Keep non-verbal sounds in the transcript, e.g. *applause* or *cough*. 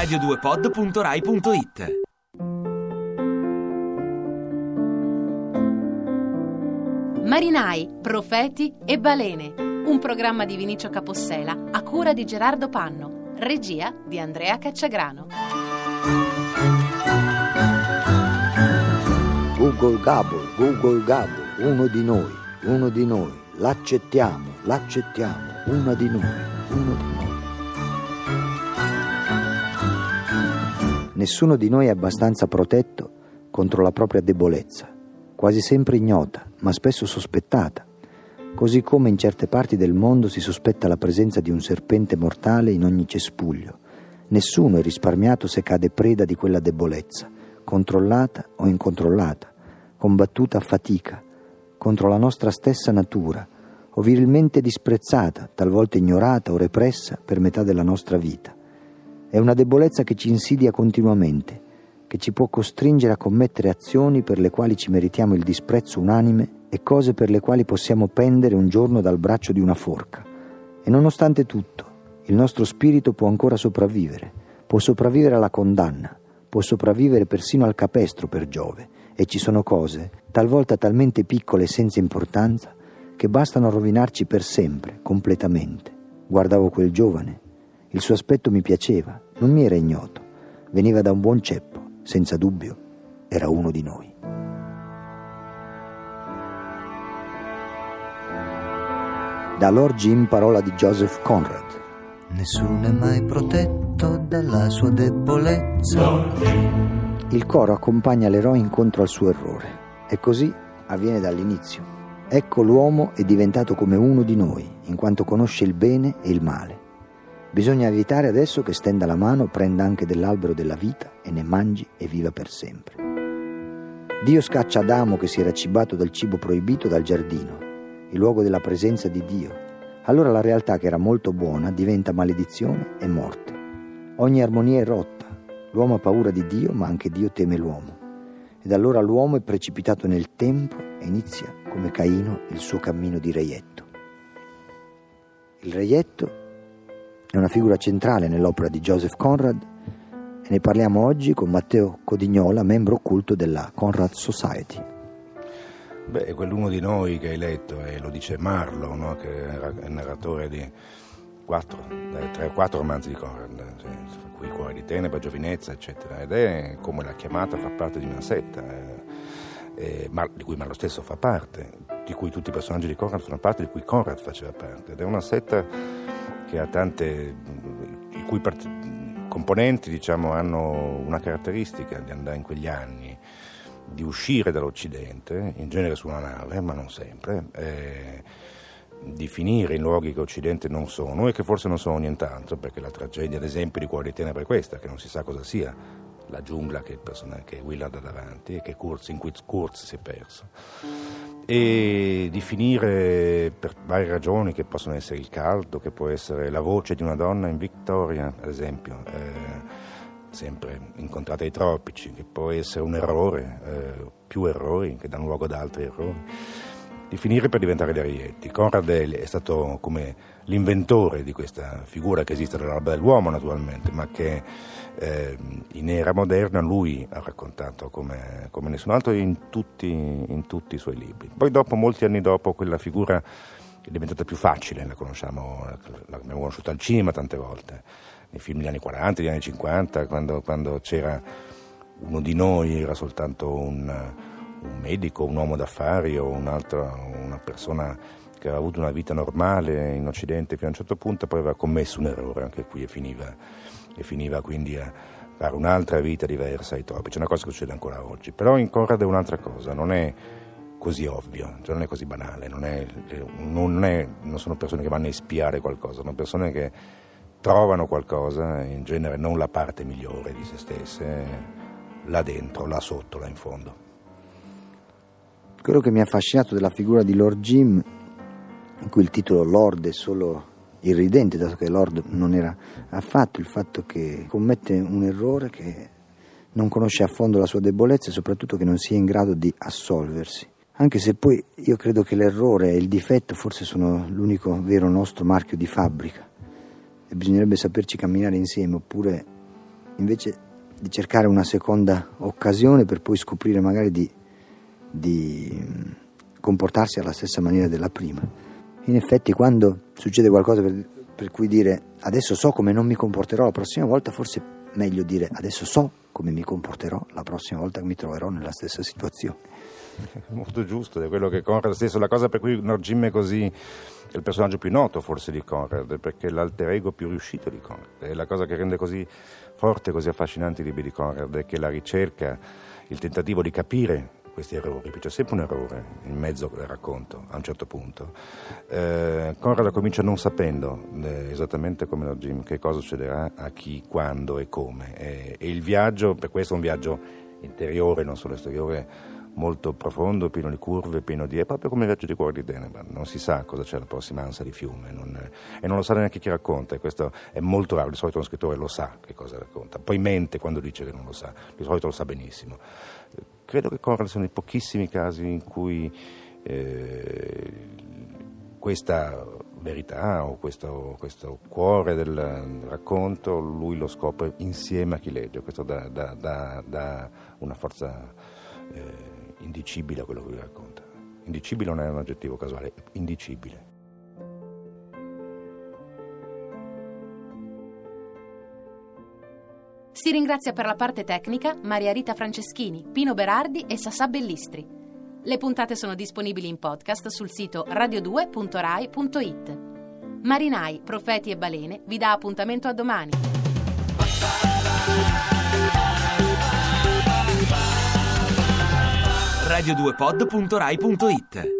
radio2pod.rai.it Marinai, profeti e balene. Un programma di Vinicio Capossela a cura di Gerardo Panno. Regia di Andrea Cacciagrano. Google Gabble, Google Gabble, uno di noi, uno di noi, l'accettiamo, l'accettiamo, una di noi, uno di noi. Nessuno di noi è abbastanza protetto contro la propria debolezza, quasi sempre ignota, ma spesso sospettata, così come in certe parti del mondo si sospetta la presenza di un serpente mortale in ogni cespuglio. Nessuno è risparmiato se cade preda di quella debolezza, controllata o incontrollata, combattuta a fatica, contro la nostra stessa natura, o virilmente disprezzata, talvolta ignorata o repressa per metà della nostra vita. È una debolezza che ci insidia continuamente, che ci può costringere a commettere azioni per le quali ci meritiamo il disprezzo unanime e cose per le quali possiamo pendere un giorno dal braccio di una forca. E nonostante tutto, il nostro spirito può ancora sopravvivere, può sopravvivere alla condanna, può sopravvivere persino al capestro per Giove, e ci sono cose, talvolta talmente piccole e senza importanza, che bastano a rovinarci per sempre, completamente. Guardavo quel giovane, il suo aspetto mi piaceva, non mi era ignoto, veniva da un buon ceppo, senza dubbio, era uno di noi. Da Lord Jim parola di Joseph Conrad. Nessuno è mai protetto dalla sua debolezza. Il coro accompagna l'eroe incontro al suo errore e così avviene dall'inizio. Ecco l'uomo è diventato come uno di noi, in quanto conosce il bene e il male. Bisogna evitare adesso che stenda la mano, prenda anche dell'albero della vita e ne mangi e viva per sempre. Dio scaccia Adamo che si era cibato dal cibo proibito dal giardino, il luogo della presenza di Dio. Allora la realtà che era molto buona diventa maledizione e morte. Ogni armonia è rotta. L'uomo ha paura di Dio, ma anche Dio teme l'uomo. Ed allora l'uomo è precipitato nel tempo e inizia, come Caino, il suo cammino di reietto. Il reietto è una figura centrale nell'opera di Joseph Conrad e ne parliamo oggi con Matteo Codignola, membro occulto della Conrad Society. Beh, è quell'uno di noi che hai letto, e lo dice Marlowe, no? che è il narratore di quattro, tre o quattro romanzi di Conrad, cioè, fra cui Cuore di Tenebra, Giovinezza, eccetera, ed è come la chiamata fa parte di una setta, eh, eh, ma, di cui Marlowe stesso fa parte, di cui tutti i personaggi di Conrad fanno parte, di cui Conrad faceva parte, ed è una setta che ha tante, i cui part- componenti diciamo, hanno una caratteristica di andare in quegli anni, di uscire dall'Occidente, in genere su una nave, ma non sempre, eh, di finire in luoghi che Occidente non sono e che forse non sono nient'altro, perché la tragedia, ad esempio, di Cuore di Tenebra è questa, che non si sa cosa sia la giungla che, che Willard ha davanti e che Kurz, in cui Kurz si è perso e di finire per varie ragioni che possono essere il caldo, che può essere la voce di una donna in Victoria, ad esempio, eh, sempre incontrata ai tropici, che può essere un errore, eh, più errori che danno luogo ad altri errori, di finire per diventare gli arietti. Conrad è stato come l'inventore di questa figura che esiste nell'alba dell'uomo naturalmente, ma che eh, in era moderna lui ha raccontato come, come nessun altro in tutti, in tutti, i suoi libri. Poi dopo, molti anni dopo, quella figura è diventata più facile, la conosciamo, l'abbiamo conosciuta al cinema tante volte, nei film degli anni 40, degli anni 50, quando, quando c'era uno di noi, era soltanto un, un medico, un uomo d'affari o una persona che aveva avuto una vita normale in Occidente fino a un certo punto, poi aveva commesso un errore anche qui e finiva e finiva quindi a fare un'altra vita diversa ai tropici, è una cosa che succede ancora oggi. Però in Conrad è un'altra cosa, non è così ovvio, cioè non è così banale, non, è, non, è, non sono persone che vanno a espiare qualcosa, sono persone che trovano qualcosa, in genere non la parte migliore di se stesse, là dentro, là sotto, là in fondo. Quello che mi ha affascinato della figura di Lord Jim, in cui il titolo Lord è solo irridente, dato che Lord non era affatto il fatto che commette un errore che non conosce a fondo la sua debolezza e soprattutto che non sia in grado di assolversi. Anche se poi io credo che l'errore e il difetto forse sono l'unico vero nostro marchio di fabbrica e bisognerebbe saperci camminare insieme oppure invece di cercare una seconda occasione per poi scoprire magari di, di comportarsi alla stessa maniera della prima. In effetti quando succede qualcosa per, per cui dire adesso so come non mi comporterò la prossima volta, forse è meglio dire adesso so come mi comporterò la prossima volta che mi troverò nella stessa situazione. *laughs* Molto giusto, è quello che Conrad stesso, la cosa per cui Norgim è così, è il personaggio più noto forse di Conrad, perché è l'alter ego più riuscito di Conrad, è la cosa che rende così forte, così affascinante i libri di Conrad, è che la ricerca, il tentativo di capire questi errori, perché c'è sempre un errore in mezzo al racconto a un certo punto. Eh, Conrad comincia non sapendo eh, esattamente come lo Jim che cosa succederà a chi, quando e come. E, e il viaggio, per questo è un viaggio interiore, non solo esteriore, molto profondo, pieno di curve, pieno di... è proprio come il viaggio di cuore di Denebra, non si sa cosa c'è la prossima ansa di fiume non... e non lo sa neanche chi racconta e questo è molto raro, di solito uno scrittore lo sa che cosa racconta, poi mente quando dice che non lo sa, di solito lo sa benissimo. Credo che Conrad siano i pochissimi casi in cui eh, questa verità o questo, questo, cuore del racconto lui lo scopre insieme a chi legge, questo dà, dà, dà, dà una forza eh, indicibile a quello che lui racconta. Indicibile non è un aggettivo casuale, indicibile. Si ringrazia per la parte tecnica Maria Rita Franceschini, Pino Berardi e Sassà Bellistri. Le puntate sono disponibili in podcast sul sito radio2.rai.it. Marinai, Profeti e Balene vi dà appuntamento a domani. radio2pod.rai.it